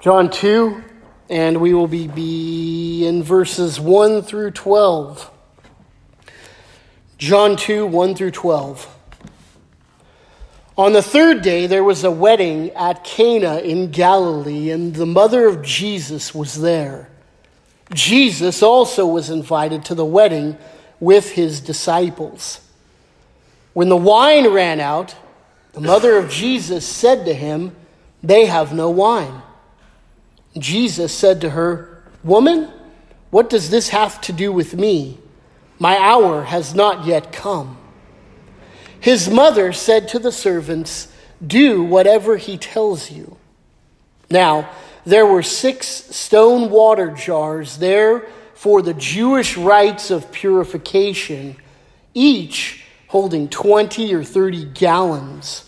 John 2, and we will be, be in verses 1 through 12. John 2, 1 through 12. On the third day, there was a wedding at Cana in Galilee, and the mother of Jesus was there. Jesus also was invited to the wedding with his disciples. When the wine ran out, the mother of Jesus said to him, They have no wine. Jesus said to her, Woman, what does this have to do with me? My hour has not yet come. His mother said to the servants, Do whatever he tells you. Now, there were six stone water jars there for the Jewish rites of purification, each holding 20 or 30 gallons.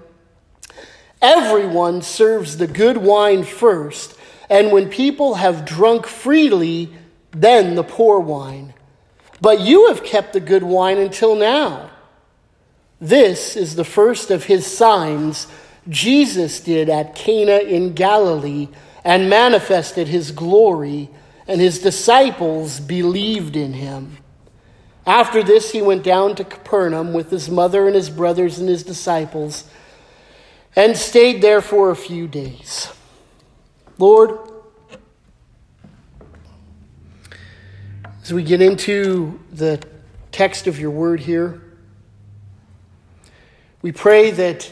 Everyone serves the good wine first, and when people have drunk freely, then the poor wine. But you have kept the good wine until now. This is the first of his signs Jesus did at Cana in Galilee and manifested his glory, and his disciples believed in him. After this, he went down to Capernaum with his mother and his brothers and his disciples and stayed there for a few days. Lord, as we get into the text of your word here, we pray that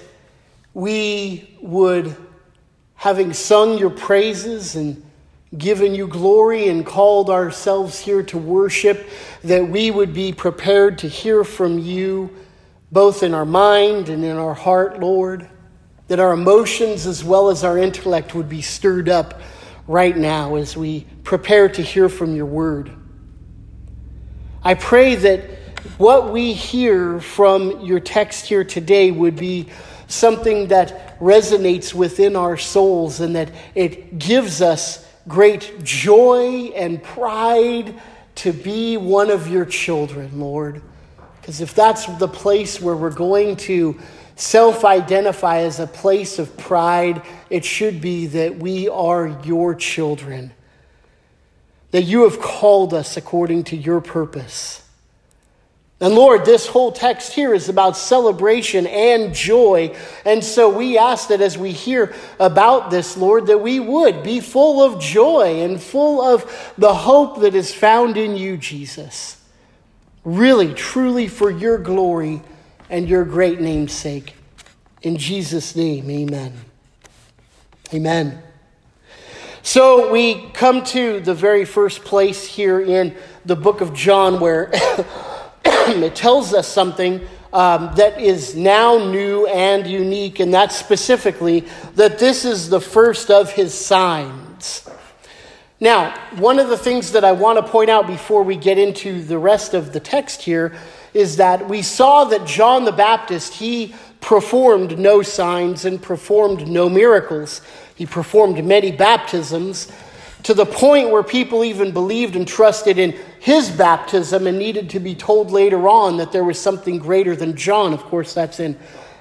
we would, having sung your praises and given you glory and called ourselves here to worship, that we would be prepared to hear from you, both in our mind and in our heart, Lord that our emotions as well as our intellect would be stirred up right now as we prepare to hear from your word. I pray that what we hear from your text here today would be something that resonates within our souls and that it gives us great joy and pride to be one of your children, Lord. Because if that's the place where we're going to self identify as a place of pride, it should be that we are your children, that you have called us according to your purpose. And Lord, this whole text here is about celebration and joy. And so we ask that as we hear about this, Lord, that we would be full of joy and full of the hope that is found in you, Jesus. Really, truly for your glory and your great name's sake. In Jesus' name, amen. Amen. So we come to the very first place here in the book of John where it tells us something um, that is now new and unique, and that's specifically that this is the first of his signs. Now, one of the things that I want to point out before we get into the rest of the text here is that we saw that John the Baptist, he performed no signs and performed no miracles. He performed many baptisms to the point where people even believed and trusted in his baptism and needed to be told later on that there was something greater than John. Of course, that's in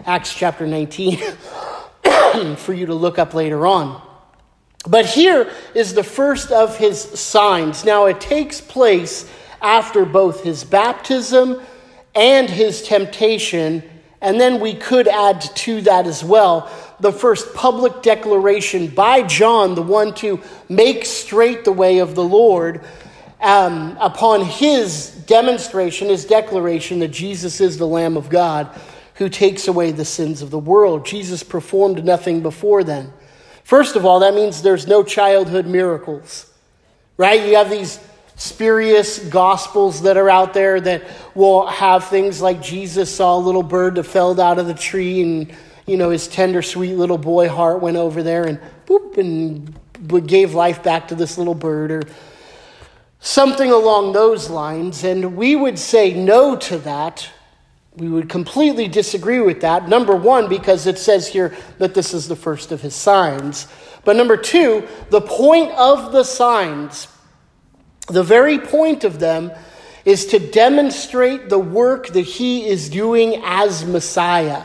Acts chapter 19 for you to look up later on. But here is the first of his signs. Now, it takes place after both his baptism and his temptation. And then we could add to that as well the first public declaration by John, the one to make straight the way of the Lord, um, upon his demonstration, his declaration that Jesus is the Lamb of God who takes away the sins of the world. Jesus performed nothing before then. First of all, that means there's no childhood miracles, right? You have these spurious gospels that are out there that will have things like Jesus saw a little bird that fell out of the tree and you know his tender sweet little boy heart went over there and boop and gave life back to this little bird or something along those lines. And we would say no to that. We would completely disagree with that. Number one, because it says here that this is the first of his signs. But number two, the point of the signs, the very point of them, is to demonstrate the work that he is doing as Messiah.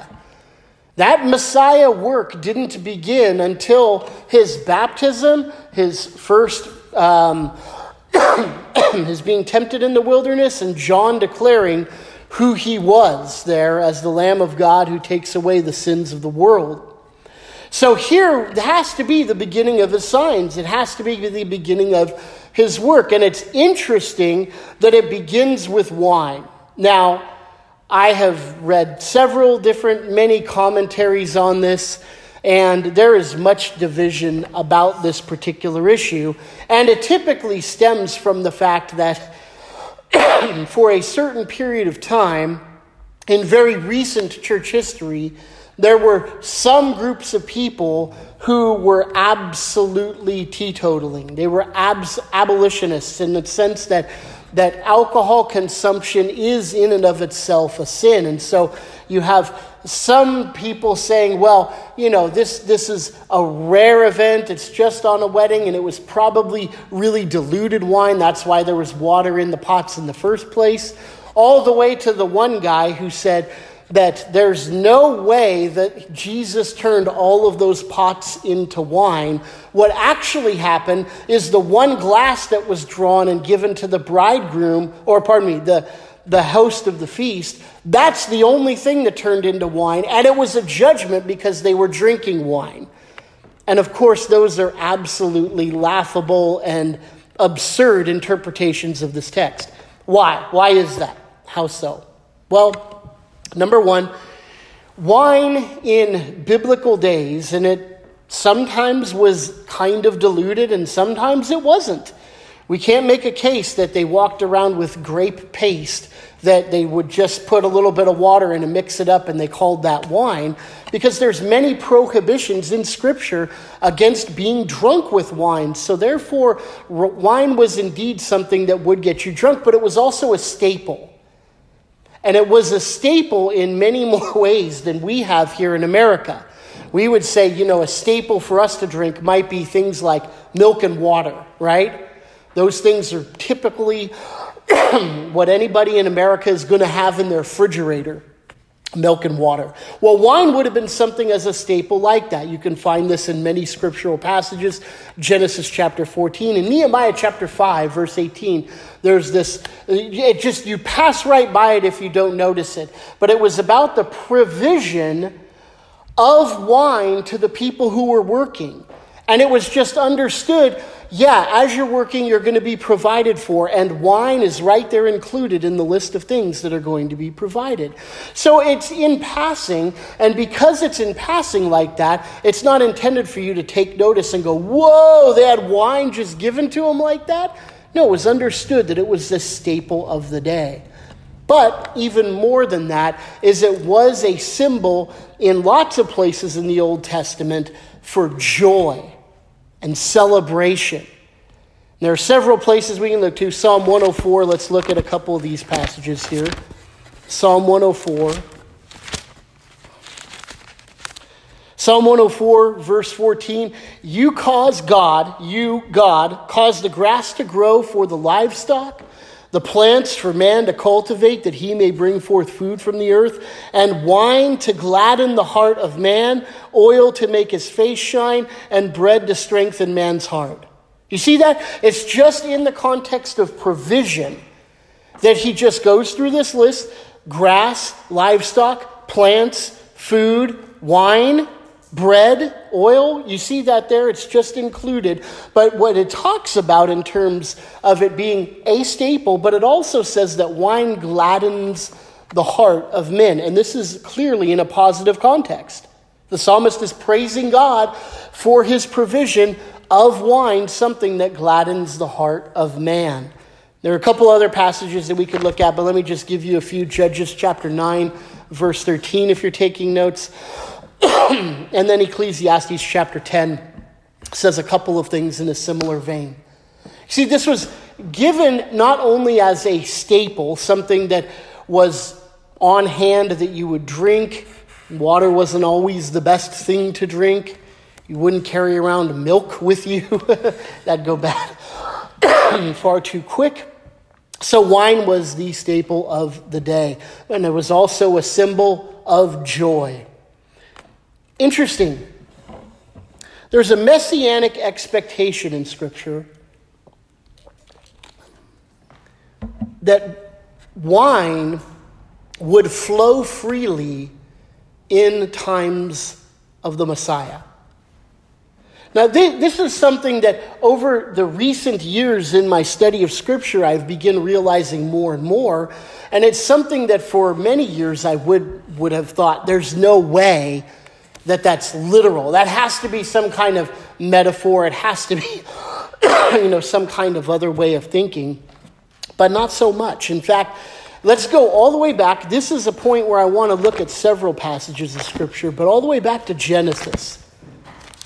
That Messiah work didn't begin until his baptism, his first, um, his being tempted in the wilderness, and John declaring who he was there as the Lamb of God who takes away the sins of the world. So here has to be the beginning of his signs. It has to be the beginning of his work. And it's interesting that it begins with wine. Now, I have read several different, many commentaries on this, and there is much division about this particular issue. And it typically stems from the fact that for a certain period of time, in very recent church history, there were some groups of people who were absolutely teetotaling. They were abs- abolitionists in the sense that, that alcohol consumption is in and of itself a sin. And so you have some people saying, well, you know, this, this is a rare event. It's just on a wedding, and it was probably really diluted wine. That's why there was water in the pots in the first place. All the way to the one guy who said, that there's no way that Jesus turned all of those pots into wine. What actually happened is the one glass that was drawn and given to the bridegroom, or pardon me, the, the host of the feast, that's the only thing that turned into wine. And it was a judgment because they were drinking wine. And of course, those are absolutely laughable and absurd interpretations of this text. Why? Why is that? How so? Well, Number one, wine in biblical days, and it sometimes was kind of diluted and sometimes it wasn't. We can't make a case that they walked around with grape paste that they would just put a little bit of water in and mix it up and they called that wine because there's many prohibitions in scripture against being drunk with wine so therefore wine was indeed something that would get you drunk but it was also a staple and it was a staple in many more ways than we have here in America. We would say, you know, a staple for us to drink might be things like milk and water, right? Those things are typically what anybody in America is going to have in their refrigerator milk and water. Well, wine would have been something as a staple like that. You can find this in many scriptural passages Genesis chapter 14 and Nehemiah chapter 5, verse 18. There's this, it just, you pass right by it if you don't notice it. But it was about the provision of wine to the people who were working. And it was just understood yeah, as you're working, you're going to be provided for, and wine is right there included in the list of things that are going to be provided. So it's in passing, and because it's in passing like that, it's not intended for you to take notice and go, whoa, they had wine just given to them like that. No, it was understood that it was the staple of the day. But even more than that is it was a symbol in lots of places in the Old Testament for joy and celebration. There are several places we can look to. Psalm 104, let's look at a couple of these passages here. Psalm 104. Psalm 104, verse 14 You cause God, you, God, cause the grass to grow for the livestock, the plants for man to cultivate, that he may bring forth food from the earth, and wine to gladden the heart of man, oil to make his face shine, and bread to strengthen man's heart. You see that? It's just in the context of provision that he just goes through this list grass, livestock, plants, food, wine, bread, oil. You see that there? It's just included. But what it talks about in terms of it being a staple, but it also says that wine gladdens the heart of men. And this is clearly in a positive context. The psalmist is praising God for his provision of wine, something that gladdens the heart of man. There are a couple other passages that we could look at, but let me just give you a few. Judges chapter 9, verse 13, if you're taking notes. and then Ecclesiastes chapter 10, says a couple of things in a similar vein. See, this was given not only as a staple, something that was on hand that you would drink. Water wasn't always the best thing to drink. You wouldn't carry around milk with you, that'd go bad far too quick. So, wine was the staple of the day, and it was also a symbol of joy. Interesting. There's a messianic expectation in Scripture that wine would flow freely in times of the Messiah. Now, this is something that over the recent years in my study of Scripture, I've begun realizing more and more. And it's something that for many years I would, would have thought there's no way that that's literal. That has to be some kind of metaphor. It has to be, you know, some kind of other way of thinking. But not so much. In fact, let's go all the way back. This is a point where I want to look at several passages of Scripture, but all the way back to Genesis.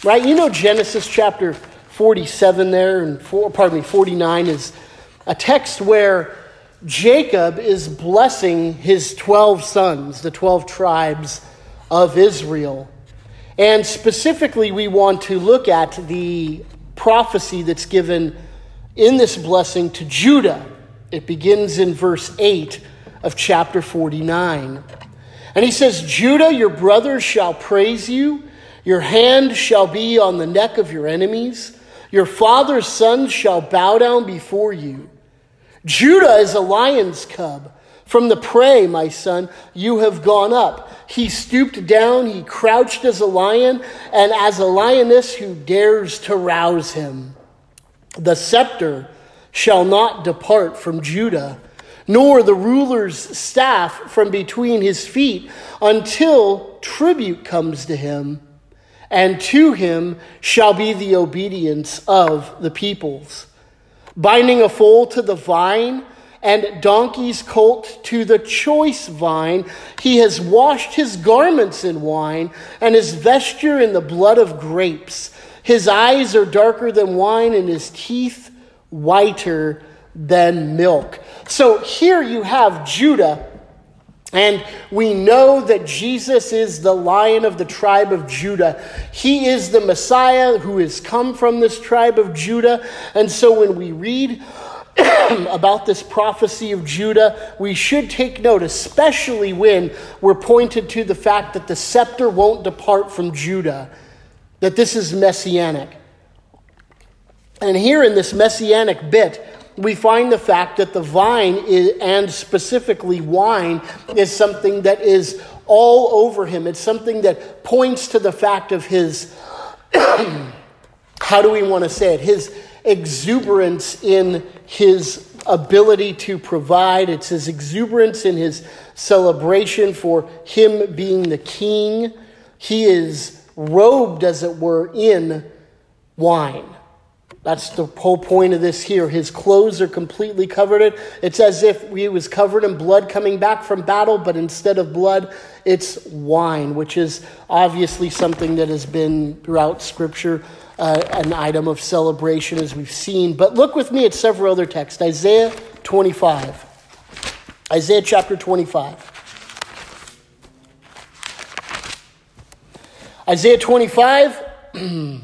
Right? You know Genesis chapter 47 there, and four, pardon me, 49 is a text where Jacob is blessing his 12 sons, the 12 tribes of Israel. And specifically, we want to look at the prophecy that's given in this blessing to Judah. It begins in verse 8 of chapter 49. And he says, Judah, your brothers shall praise you. Your hand shall be on the neck of your enemies. Your father's sons shall bow down before you. Judah is a lion's cub. From the prey, my son, you have gone up. He stooped down, he crouched as a lion, and as a lioness who dares to rouse him. The scepter shall not depart from Judah, nor the ruler's staff from between his feet, until tribute comes to him and to him shall be the obedience of the peoples. Binding a foal to the vine, and donkey's colt to the choice vine. He has washed his garments in wine, and his vesture in the blood of grapes. His eyes are darker than wine, and his teeth whiter than milk. So here you have Judah and we know that Jesus is the lion of the tribe of Judah. He is the Messiah who has come from this tribe of Judah. And so when we read about this prophecy of Judah, we should take note, especially when we're pointed to the fact that the scepter won't depart from Judah, that this is messianic. And here in this messianic bit, we find the fact that the vine is, and specifically wine is something that is all over him. It's something that points to the fact of his, how do we want to say it? His exuberance in his ability to provide, it's his exuberance in his celebration for him being the king. He is robed, as it were, in wine. That's the whole point of this here. His clothes are completely covered. It. It's as if he was covered in blood coming back from battle, but instead of blood, it's wine, which is obviously something that has been throughout Scripture uh, an item of celebration, as we've seen. But look with me at several other texts Isaiah 25. Isaiah chapter 25. Isaiah 25.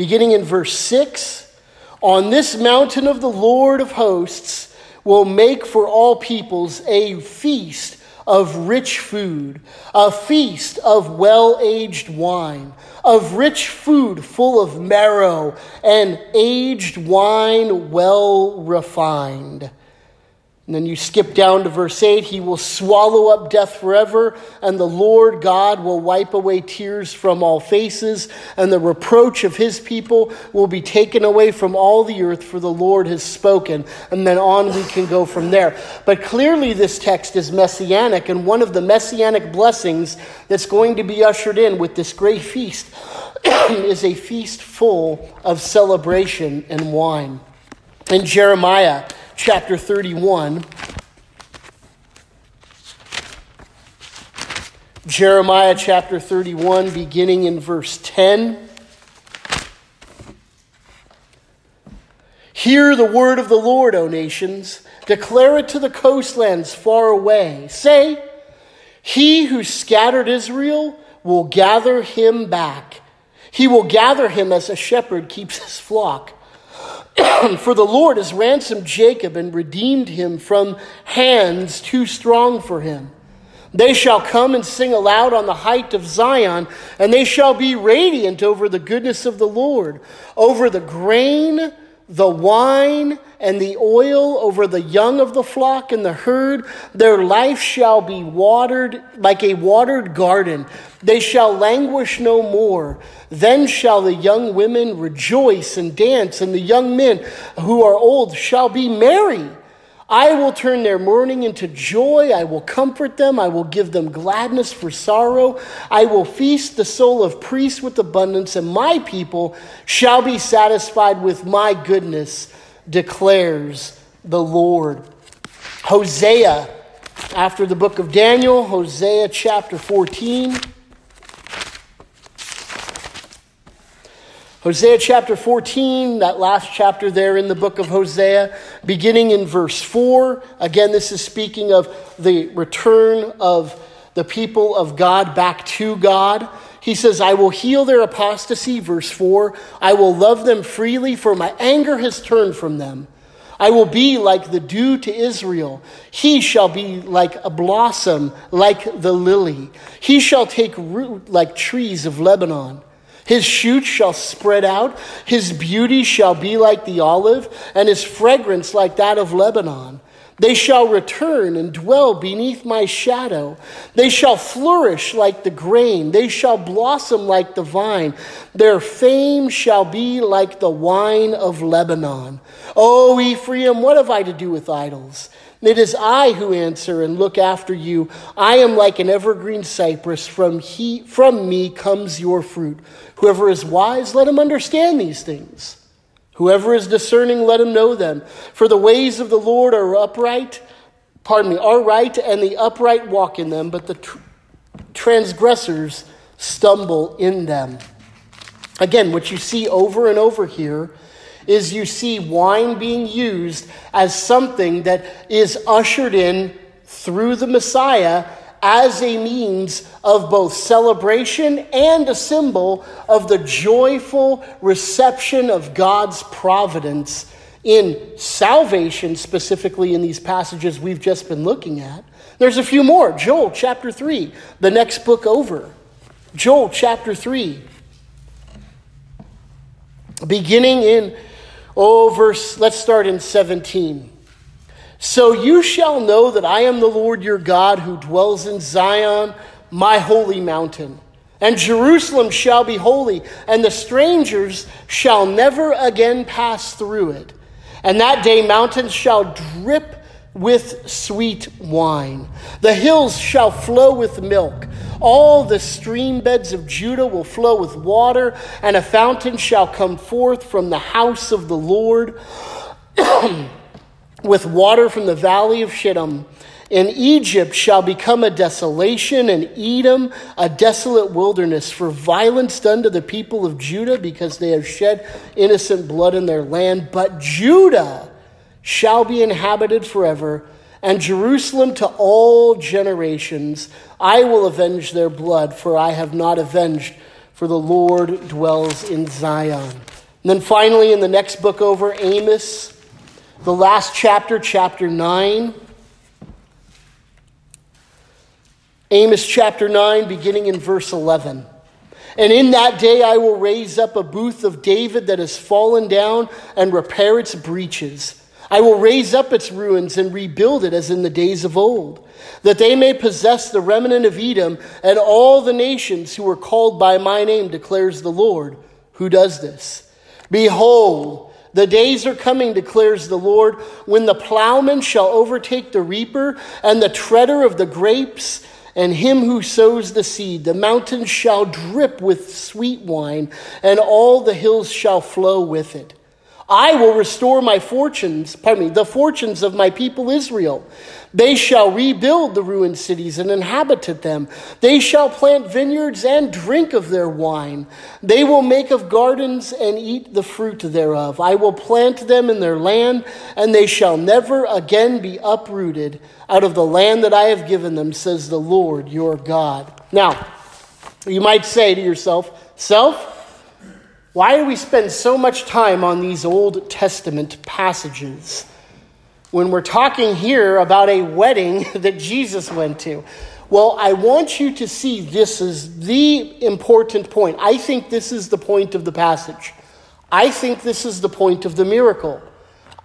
beginning in verse 6 On this mountain of the Lord of hosts will make for all peoples a feast of rich food, a feast of well aged wine, of rich food full of marrow, and aged wine well refined. And then you skip down to verse 8 He will swallow up death forever, and the Lord God will wipe away tears from all faces, and the reproach of his people will be taken away from all the earth, for the Lord has spoken. And then on we can go from there. But clearly, this text is messianic, and one of the messianic blessings that's going to be ushered in with this great feast is a feast full of celebration and wine. In Jeremiah, chapter 31. Jeremiah chapter 31, beginning in verse 10. Hear the word of the Lord, O nations. Declare it to the coastlands far away. Say, He who scattered Israel will gather him back. He will gather him as a shepherd keeps his flock. for the Lord has ransomed Jacob and redeemed him from hands too strong for him. They shall come and sing aloud on the height of Zion, and they shall be radiant over the goodness of the Lord, over the grain, the wine, and the oil, over the young of the flock and the herd. Their life shall be watered like a watered garden. They shall languish no more. Then shall the young women rejoice and dance, and the young men who are old shall be merry. I will turn their mourning into joy. I will comfort them. I will give them gladness for sorrow. I will feast the soul of priests with abundance, and my people shall be satisfied with my goodness, declares the Lord. Hosea, after the book of Daniel, Hosea chapter 14. Hosea chapter 14, that last chapter there in the book of Hosea, beginning in verse 4. Again, this is speaking of the return of the people of God back to God. He says, I will heal their apostasy, verse 4. I will love them freely, for my anger has turned from them. I will be like the dew to Israel. He shall be like a blossom, like the lily. He shall take root like trees of Lebanon. His shoots shall spread out, his beauty shall be like the olive, and his fragrance like that of Lebanon. They shall return and dwell beneath my shadow. They shall flourish like the grain. They shall blossom like the vine. Their fame shall be like the wine of Lebanon. O Ephraim, what have I to do with idols? It is I who answer and look after you. I am like an evergreen cypress. From, he, from me comes your fruit. Whoever is wise, let him understand these things. Whoever is discerning, let him know them. For the ways of the Lord are upright, pardon me, are right, and the upright walk in them, but the tr- transgressors stumble in them. Again, what you see over and over here is you see wine being used as something that is ushered in through the Messiah as a means of both celebration and a symbol of the joyful reception of God's providence in salvation, specifically in these passages we've just been looking at. There's a few more. Joel chapter 3, the next book over. Joel chapter 3. Beginning in, oh, verse, let's start in 17. So you shall know that I am the Lord your God who dwells in Zion, my holy mountain. And Jerusalem shall be holy, and the strangers shall never again pass through it. And that day mountains shall drip with sweet wine. The hills shall flow with milk. All the stream beds of Judah will flow with water, and a fountain shall come forth from the house of the Lord. with water from the valley of Shittim. And Egypt shall become a desolation, and Edom a desolate wilderness for violence done to the people of Judah because they have shed innocent blood in their land. But Judah shall be inhabited forever, and Jerusalem to all generations. I will avenge their blood, for I have not avenged, for the Lord dwells in Zion. And then finally, in the next book over, Amos the last chapter, chapter 9. Amos chapter 9, beginning in verse 11. And in that day I will raise up a booth of David that has fallen down and repair its breaches. I will raise up its ruins and rebuild it as in the days of old, that they may possess the remnant of Edom and all the nations who are called by my name, declares the Lord, who does this. Behold, the days are coming, declares the Lord, when the plowman shall overtake the reaper and the treader of the grapes and him who sows the seed. The mountains shall drip with sweet wine, and all the hills shall flow with it. I will restore my fortunes, pardon me, the fortunes of my people Israel. They shall rebuild the ruined cities and inhabit them. They shall plant vineyards and drink of their wine. They will make of gardens and eat the fruit thereof. I will plant them in their land, and they shall never again be uprooted out of the land that I have given them, says the Lord your God. Now, you might say to yourself, Self, why do we spend so much time on these Old Testament passages? when we're talking here about a wedding that Jesus went to. Well, I want you to see this is the important point. I think this is the point of the passage. I think this is the point of the miracle.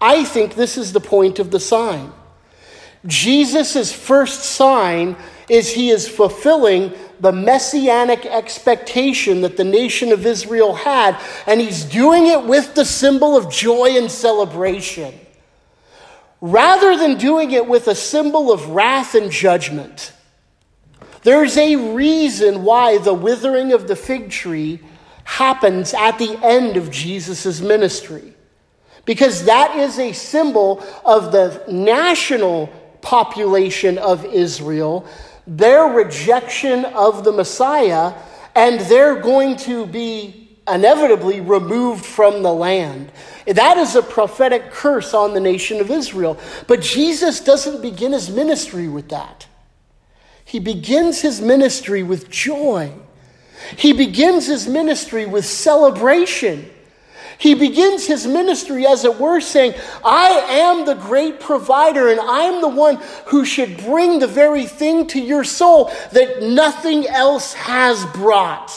I think this is the point of the sign. Jesus' first sign is he is fulfilling the messianic expectation that the nation of Israel had, and he's doing it with the symbol of joy and celebration rather than doing it with a symbol of wrath and judgment. There's a reason why the withering of the fig tree happens at the end of Jesus' ministry. Because that is a symbol of the national population of Israel, their rejection of the Messiah, and they're going to be inevitably removed from the land. That is a prophetic curse on the nation of Israel. But Jesus doesn't begin his ministry with that. He begins his ministry with joy. He begins his ministry with celebration. He begins his ministry, as it were, saying, I am the great provider, and I'm the one who should bring the very thing to your soul that nothing else has brought.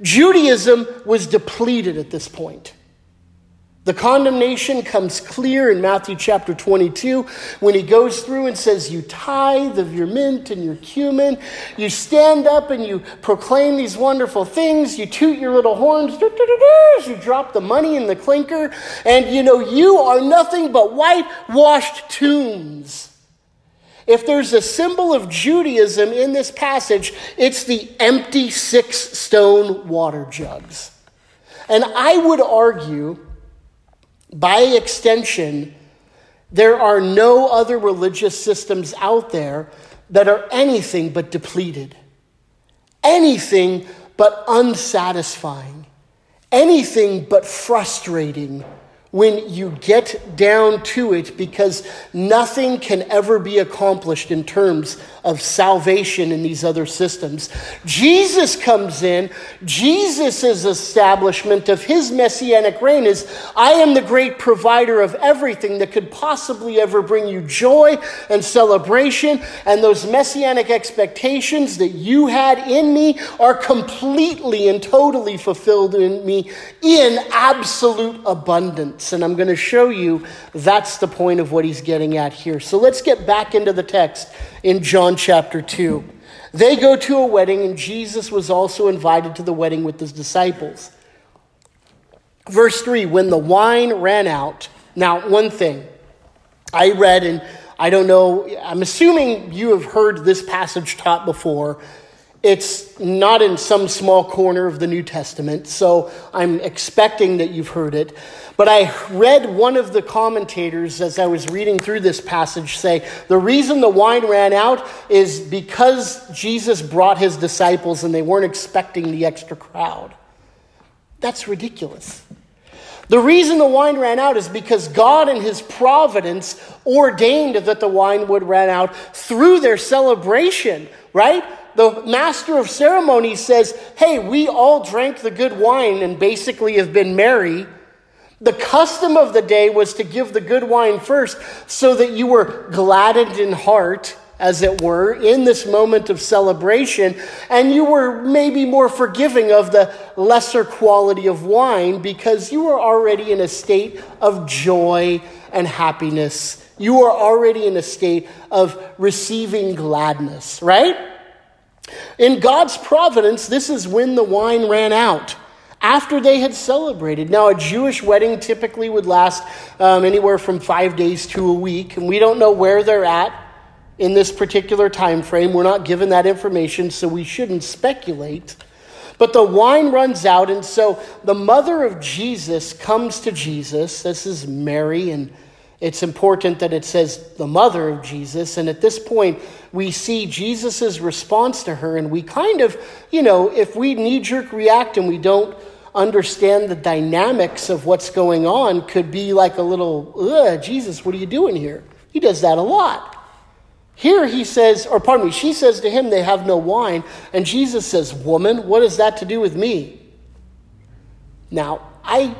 Judaism was depleted at this point. The condemnation comes clear in Matthew chapter 22 when he goes through and says, You tithe of your mint and your cumin. You stand up and you proclaim these wonderful things. You toot your little horns. You drop the money in the clinker. And you know, you are nothing but whitewashed tombs. If there's a symbol of Judaism in this passage, it's the empty six stone water jugs. And I would argue, by extension, there are no other religious systems out there that are anything but depleted, anything but unsatisfying, anything but frustrating when you get down to it because nothing can ever be accomplished in terms of salvation in these other systems. Jesus comes in, Jesus' establishment of his messianic reign is I am the great provider of everything that could possibly ever bring you joy and celebration, and those messianic expectations that you had in me are completely and totally fulfilled in me in absolute abundance. And I'm going to show you that's the point of what he's getting at here. So let's get back into the text in John chapter 2. They go to a wedding, and Jesus was also invited to the wedding with his disciples. Verse 3 When the wine ran out, now, one thing I read, and I don't know, I'm assuming you have heard this passage taught before. It's not in some small corner of the New Testament, so I'm expecting that you've heard it. But I read one of the commentators as I was reading through this passage say the reason the wine ran out is because Jesus brought his disciples and they weren't expecting the extra crowd. That's ridiculous. The reason the wine ran out is because God, in His providence, ordained that the wine would run out through their celebration, right? The master of ceremonies says, Hey, we all drank the good wine and basically have been merry. The custom of the day was to give the good wine first so that you were gladdened in heart, as it were, in this moment of celebration, and you were maybe more forgiving of the lesser quality of wine because you were already in a state of joy and happiness. You are already in a state of receiving gladness, right? In God's providence, this is when the wine ran out. After they had celebrated. Now, a Jewish wedding typically would last um, anywhere from five days to a week, and we don't know where they're at in this particular time frame. We're not given that information, so we shouldn't speculate. But the wine runs out, and so the mother of Jesus comes to Jesus. This is Mary, and it's important that it says the mother of Jesus. And at this point, we see Jesus' response to her, and we kind of, you know, if we knee jerk react and we don't understand the dynamics of what's going on, could be like a little, ugh, Jesus, what are you doing here? He does that a lot. Here he says, or pardon me, she says to him, They have no wine. And Jesus says, Woman, what has that to do with me? Now, I,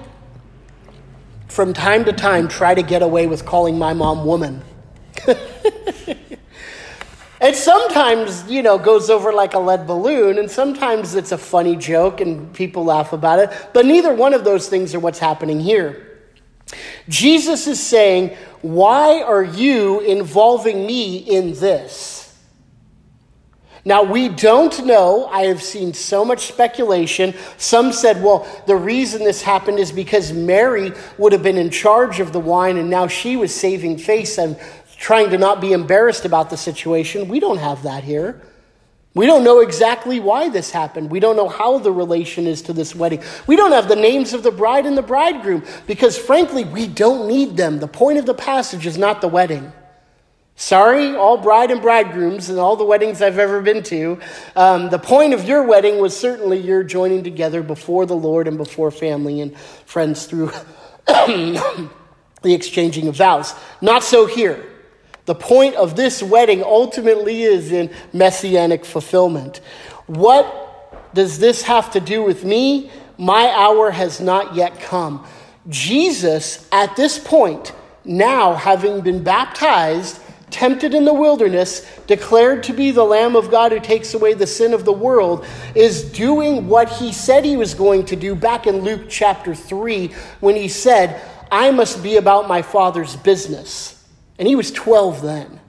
from time to time, try to get away with calling my mom woman. it sometimes, you know, goes over like a lead balloon, and sometimes it's a funny joke and people laugh about it. But neither one of those things are what's happening here. Jesus is saying, Why are you involving me in this? Now, we don't know. I have seen so much speculation. Some said, well, the reason this happened is because Mary would have been in charge of the wine and now she was saving face and trying to not be embarrassed about the situation. We don't have that here. We don't know exactly why this happened. We don't know how the relation is to this wedding. We don't have the names of the bride and the bridegroom because, frankly, we don't need them. The point of the passage is not the wedding. Sorry, all bride and bridegrooms and all the weddings I've ever been to. Um, the point of your wedding was certainly your joining together before the Lord and before family and friends through the exchanging of vows. Not so here. The point of this wedding ultimately is in messianic fulfillment. What does this have to do with me? My hour has not yet come. Jesus, at this point, now having been baptized, tempted in the wilderness, declared to be the Lamb of God who takes away the sin of the world, is doing what he said he was going to do back in Luke chapter 3 when he said, I must be about my Father's business. And he was 12 then.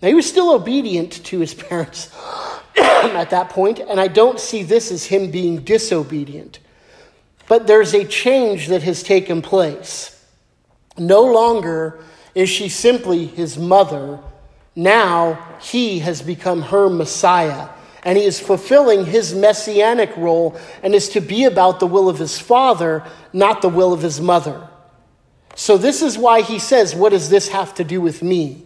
Now, he was still obedient to his parents at that point, and I don't see this as him being disobedient. But there's a change that has taken place. No longer is she simply his mother. Now he has become her Messiah, and he is fulfilling his messianic role and is to be about the will of his father, not the will of his mother. So, this is why he says, What does this have to do with me?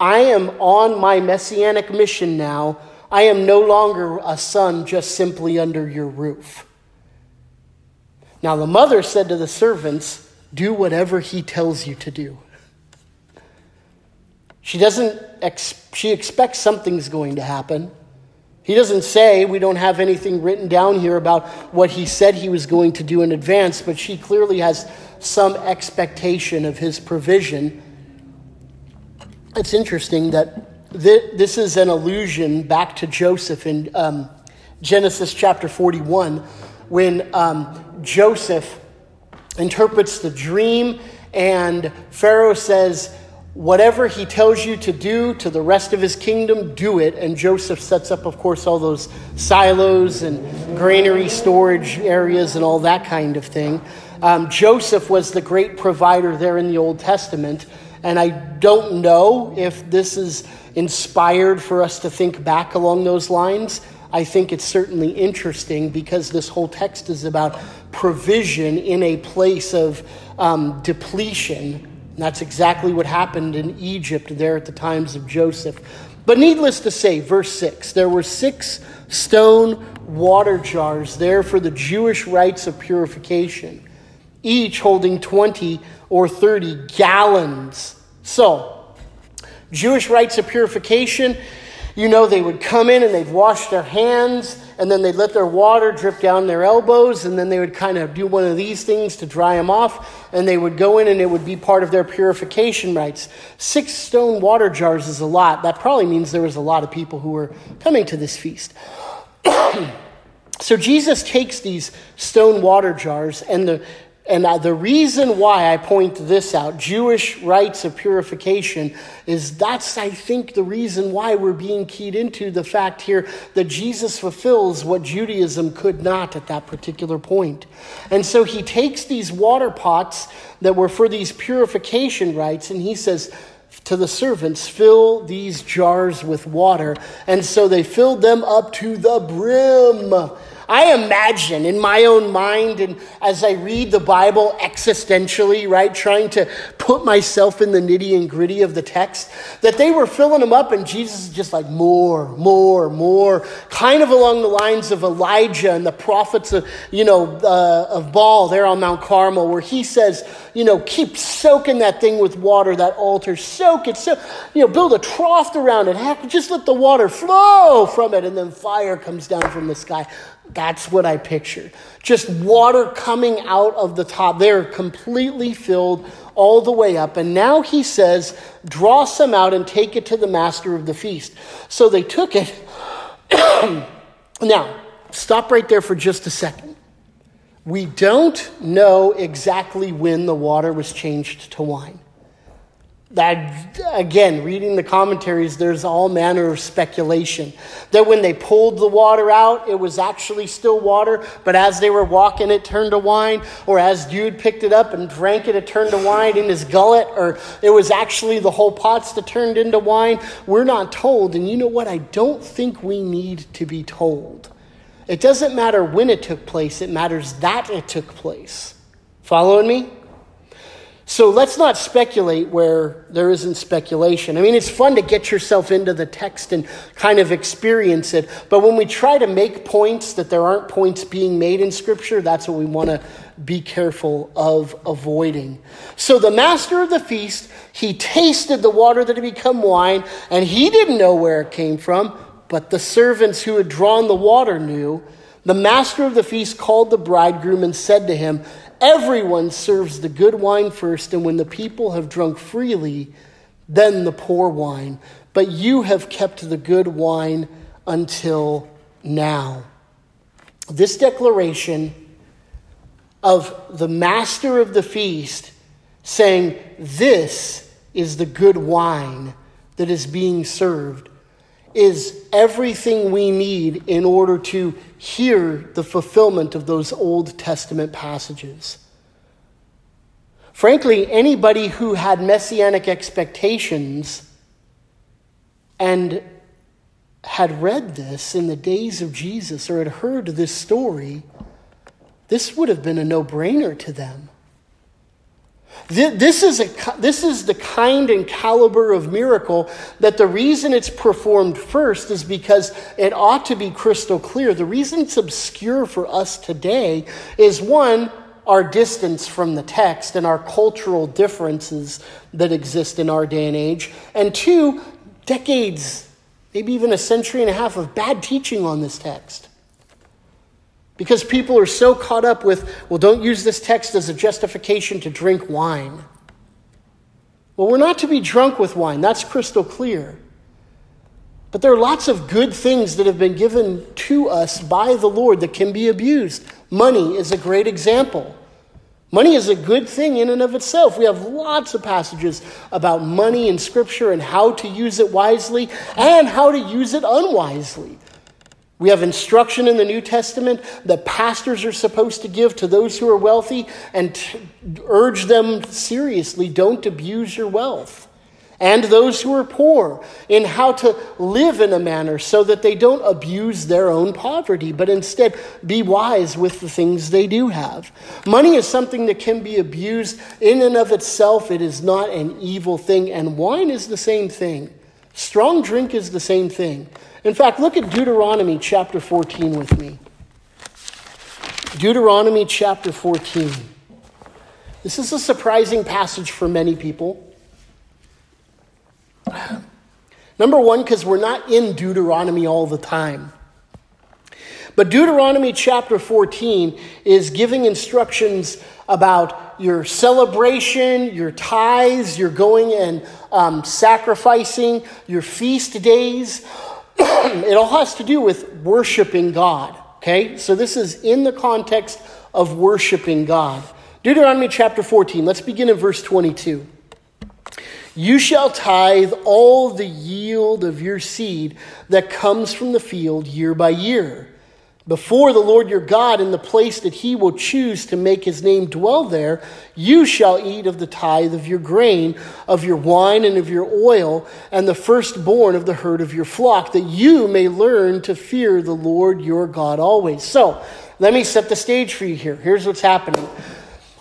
I am on my messianic mission now. I am no longer a son just simply under your roof. Now, the mother said to the servants, Do whatever he tells you to do. She doesn't, ex- she expects something's going to happen. He doesn't say, we don't have anything written down here about what he said he was going to do in advance, but she clearly has some expectation of his provision. It's interesting that this is an allusion back to Joseph in um, Genesis chapter 41 when um, Joseph interprets the dream and Pharaoh says, whatever he tells you to do to the rest of his kingdom, do it. And Joseph sets up, of course, all those silos and granary storage areas and all that kind of thing. Um, Joseph was the great provider there in the Old Testament. And I don't know if this is inspired for us to think back along those lines. I think it's certainly interesting because this whole text is about provision in a place of um, depletion and that's exactly what happened in Egypt there at the times of Joseph. But needless to say, verse 6 there were six stone water jars there for the Jewish rites of purification, each holding 20 or 30 gallons. So, Jewish rites of purification, you know, they would come in and they'd wash their hands and then they'd let their water drip down their elbows, and then they would kind of do one of these things to dry them off, and they would go in and it would be part of their purification rites. Six stone water jars is a lot. That probably means there was a lot of people who were coming to this feast. so Jesus takes these stone water jars, and the and uh, the reason why I point this out, Jewish rites of purification, is that's, I think, the reason why we're being keyed into the fact here that Jesus fulfills what Judaism could not at that particular point. And so he takes these water pots that were for these purification rites and he says, to the servants, fill these jars with water. And so they filled them up to the brim. I imagine in my own mind and as I read the Bible existentially, right, trying to put myself in the nitty and gritty of the text, that they were filling them up and Jesus is just like more, more, more, kind of along the lines of Elijah and the prophets of, you know, uh, of Baal there on Mount Carmel, where he says, you know, keep soaking that thing with water, that altar, soak it, so, you know, build a trough around it, heck, just let the water flow from it, and then fire comes down from the sky. That's what I pictured. Just water coming out of the top. They're completely filled all the way up. And now he says, draw some out and take it to the master of the feast. So they took it. now, stop right there for just a second. We don't know exactly when the water was changed to wine that again reading the commentaries there's all manner of speculation. That when they pulled the water out it was actually still water but as they were walking it turned to wine. Or as jude picked it up and drank it it turned to wine in his gullet. Or it was actually the whole pots that turned into wine. We're not told. And you know what? I don't think we need to be told. It doesn't matter when it took place. It matters that it took place. Following me so let's not speculate where there isn't speculation. I mean, it's fun to get yourself into the text and kind of experience it. But when we try to make points that there aren't points being made in Scripture, that's what we want to be careful of avoiding. So the master of the feast, he tasted the water that had become wine, and he didn't know where it came from, but the servants who had drawn the water knew. The master of the feast called the bridegroom and said to him, Everyone serves the good wine first, and when the people have drunk freely, then the poor wine. But you have kept the good wine until now. This declaration of the master of the feast saying, This is the good wine that is being served, is everything we need in order to hear the fulfillment of those Old Testament passages. Frankly, anybody who had messianic expectations and had read this in the days of Jesus or had heard this story, this would have been a no brainer to them. This is, a, this is the kind and caliber of miracle that the reason it's performed first is because it ought to be crystal clear. The reason it's obscure for us today is one, our distance from the text and our cultural differences that exist in our day and age, and two, decades, maybe even a century and a half of bad teaching on this text. Because people are so caught up with, well, don't use this text as a justification to drink wine. Well, we're not to be drunk with wine, that's crystal clear. But there are lots of good things that have been given to us by the Lord that can be abused. Money is a great example. Money is a good thing in and of itself. We have lots of passages about money in Scripture and how to use it wisely and how to use it unwisely. We have instruction in the New Testament that pastors are supposed to give to those who are wealthy and urge them seriously don't abuse your wealth. And those who are poor in how to live in a manner so that they don't abuse their own poverty, but instead be wise with the things they do have. Money is something that can be abused in and of itself. It is not an evil thing, and wine is the same thing. Strong drink is the same thing. In fact, look at Deuteronomy chapter 14 with me. Deuteronomy chapter 14. This is a surprising passage for many people. Number one, because we're not in Deuteronomy all the time. But Deuteronomy chapter 14 is giving instructions about your celebration, your tithes, your going and um, sacrificing, your feast days. it all has to do with worshiping God. Okay? So this is in the context of worshiping God. Deuteronomy chapter 14, let's begin in verse 22. You shall tithe all the yield of your seed that comes from the field year by year. Before the Lord your God in the place that he will choose to make his name dwell there, you shall eat of the tithe of your grain, of your wine, and of your oil, and the firstborn of the herd of your flock, that you may learn to fear the Lord your God always. So, let me set the stage for you here. Here's what's happening.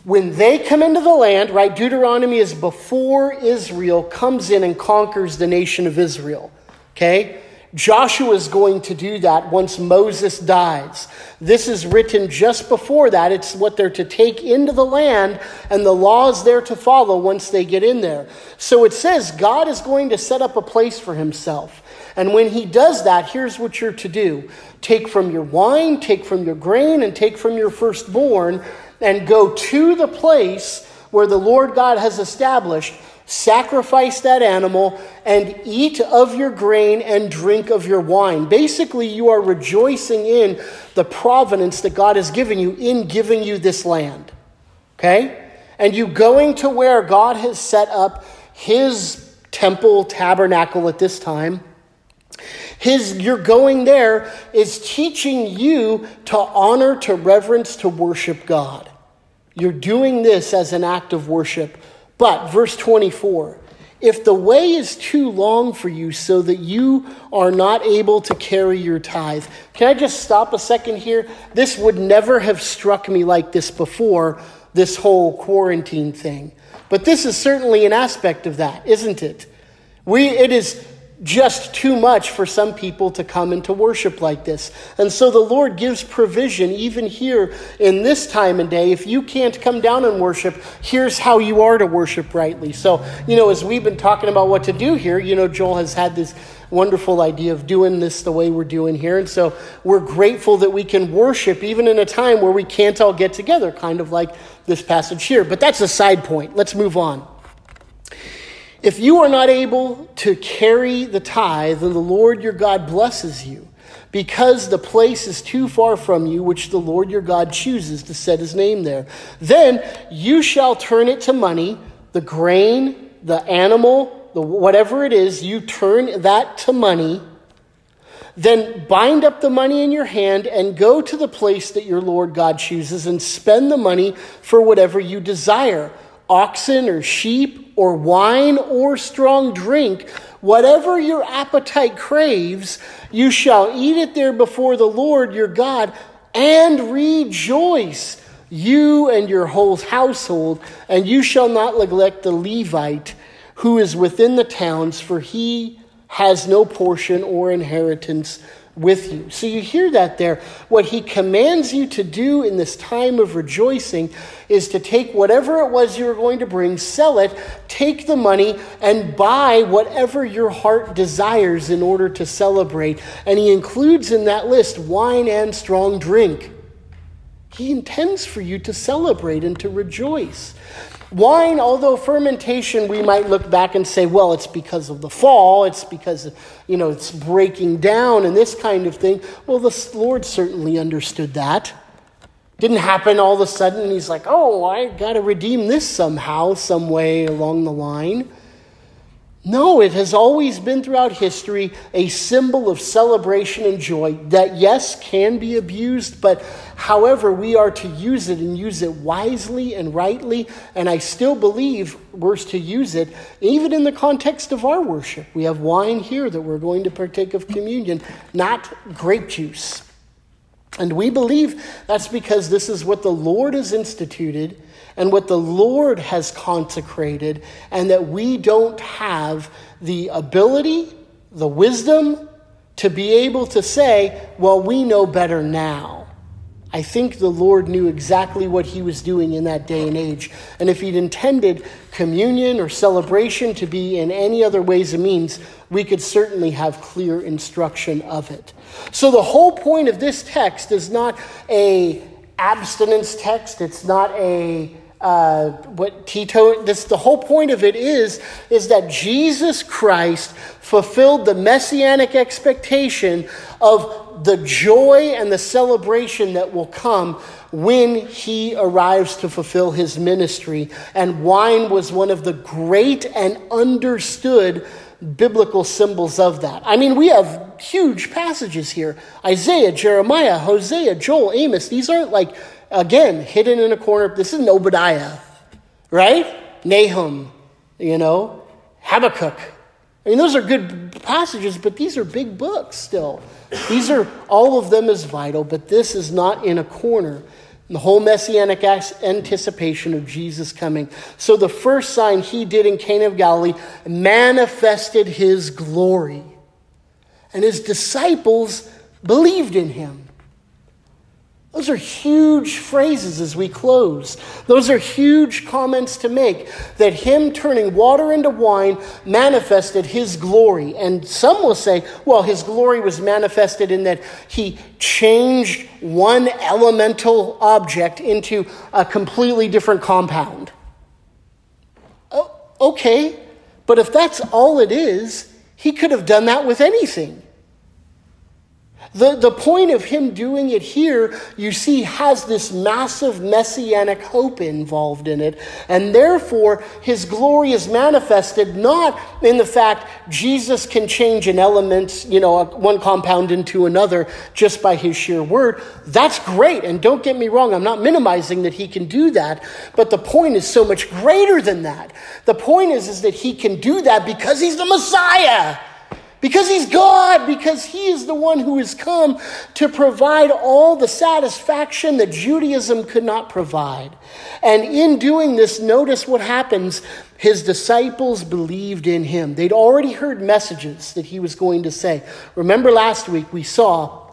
When they come into the land, right, Deuteronomy is before Israel comes in and conquers the nation of Israel. Okay? Joshua is going to do that once Moses dies. This is written just before that. It's what they're to take into the land and the laws there to follow once they get in there. So it says God is going to set up a place for himself. And when he does that, here's what you're to do take from your wine, take from your grain, and take from your firstborn, and go to the place where the Lord God has established sacrifice that animal, and eat of your grain and drink of your wine. Basically, you are rejoicing in the providence that God has given you in giving you this land. Okay? And you going to where God has set up his temple tabernacle at this time. His you're going there is teaching you to honor, to reverence, to worship God. You're doing this as an act of worship but, verse 24, if the way is too long for you so that you are not able to carry your tithe, can I just stop a second here? This would never have struck me like this before, this whole quarantine thing. But this is certainly an aspect of that, isn't it? We, it is just too much for some people to come and to worship like this. And so the Lord gives provision even here in this time and day. If you can't come down and worship, here's how you are to worship rightly. So, you know, as we've been talking about what to do here, you know, Joel has had this wonderful idea of doing this the way we're doing here. And so we're grateful that we can worship even in a time where we can't all get together, kind of like this passage here. But that's a side point. Let's move on. If you are not able to carry the tithe, then the Lord your God blesses you, because the place is too far from you, which the Lord your God chooses to set his name there. Then you shall turn it to money, the grain, the animal, the whatever it is, you turn that to money. Then bind up the money in your hand and go to the place that your Lord God chooses and spend the money for whatever you desire oxen or sheep or wine or strong drink, whatever your appetite craves, you shall eat it there before the Lord your God and rejoice, you and your whole household, and you shall not neglect the Levite who is within the towns, for he has no portion or inheritance with you. So you hear that there. What he commands you to do in this time of rejoicing is to take whatever it was you were going to bring, sell it, take the money, and buy whatever your heart desires in order to celebrate. And he includes in that list wine and strong drink. He intends for you to celebrate and to rejoice. Wine, although fermentation, we might look back and say, well, it's because of the fall, it's because, you know, it's breaking down and this kind of thing. Well, the Lord certainly understood that. Didn't happen all of a sudden. He's like, oh, I got to redeem this somehow, some way along the line. No, it has always been throughout history a symbol of celebration and joy that, yes, can be abused, but however, we are to use it and use it wisely and rightly. And I still believe we're to use it even in the context of our worship. We have wine here that we're going to partake of communion, not grape juice. And we believe that's because this is what the Lord has instituted and what the Lord has consecrated, and that we don't have the ability, the wisdom to be able to say, well, we know better now. I think the Lord knew exactly what he was doing in that day and age. And if he'd intended communion or celebration to be in any other ways and means, we could certainly have clear instruction of it. So the whole point of this text is not a abstinence text. It's not a uh, what Tito, this, the whole point of it is, is that Jesus Christ fulfilled the messianic expectation of the joy and the celebration that will come when he arrives to fulfill his ministry. And wine was one of the great and understood biblical symbols of that. I mean, we have huge passages here Isaiah, Jeremiah, Hosea, Joel, Amos. These aren't like, again, hidden in a corner. This is Obadiah, right? Nahum, you know, Habakkuk. I mean, those are good passages, but these are big books still. These are all of them is vital, but this is not in a corner. The whole messianic anticipation of Jesus coming. So the first sign he did in Cana of Galilee manifested his glory. And his disciples believed in him. Those are huge phrases as we close. Those are huge comments to make that him turning water into wine manifested his glory. And some will say, well, his glory was manifested in that he changed one elemental object into a completely different compound. Oh, okay, but if that's all it is, he could have done that with anything. The, the point of him doing it here, you see, has this massive messianic hope involved in it. And therefore, his glory is manifested not in the fact Jesus can change an element, you know, one compound into another just by his sheer word. That's great. And don't get me wrong, I'm not minimizing that he can do that. But the point is so much greater than that. The point is, is that he can do that because he's the Messiah. Because he's God, because he is the one who has come to provide all the satisfaction that Judaism could not provide. And in doing this, notice what happens. His disciples believed in him. They'd already heard messages that he was going to say. Remember last week we saw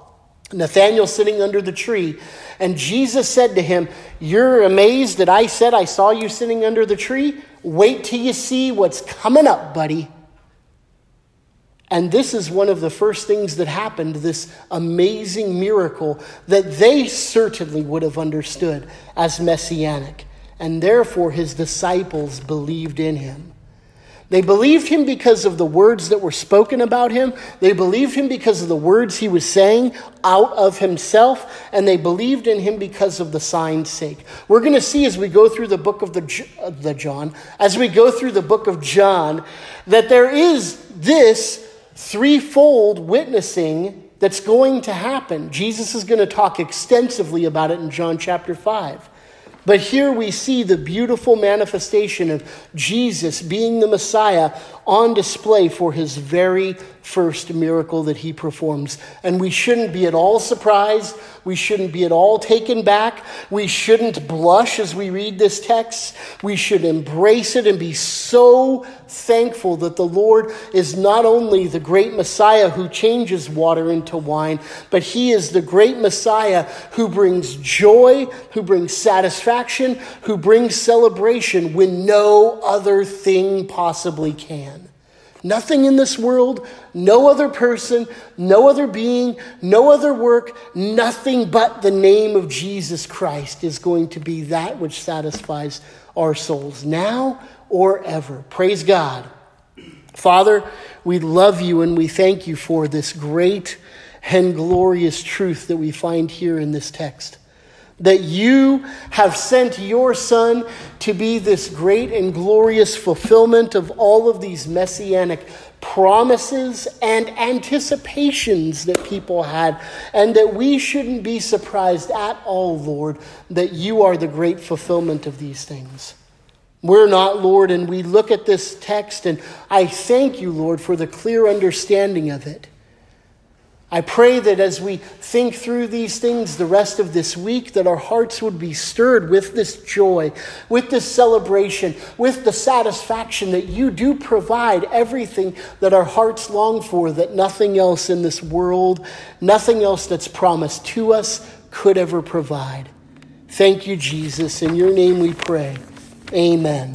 Nathanael sitting under the tree, and Jesus said to him, You're amazed that I said I saw you sitting under the tree? Wait till you see what's coming up, buddy. And this is one of the first things that happened, this amazing miracle that they certainly would have understood as messianic. And therefore, his disciples believed in him. They believed him because of the words that were spoken about him. They believed him because of the words he was saying out of himself. And they believed in him because of the sign's sake. We're going to see as we go through the book of the, uh, the John, as we go through the book of John, that there is this threefold witnessing that's going to happen. Jesus is going to talk extensively about it in John chapter 5. But here we see the beautiful manifestation of Jesus being the Messiah on display for his very first miracle that he performs. And we shouldn't be at all surprised. We shouldn't be at all taken back. We shouldn't blush as we read this text. We should embrace it and be so thankful that the Lord is not only the great Messiah who changes water into wine, but he is the great Messiah who brings joy, who brings satisfaction, who brings celebration when no other thing possibly can. Nothing in this world, no other person, no other being, no other work, nothing but the name of Jesus Christ is going to be that which satisfies our souls now or ever. Praise God. Father, we love you and we thank you for this great and glorious truth that we find here in this text that you have sent your Son to be this great and glorious fulfillment of all of these messianic promises and anticipations that people had, and that we shouldn't be surprised at all, Lord, that you are the great fulfillment of these things. We're not, Lord, and we look at this text, and I thank you, Lord, for the clear understanding of it. I pray that as we think through these things the rest of this week, that our hearts would be stirred with this joy, with this celebration, with the satisfaction that you do provide everything that our hearts long for, that nothing else in this world, nothing else that's promised to us could ever provide. Thank you, Jesus. In your name we pray. Amen.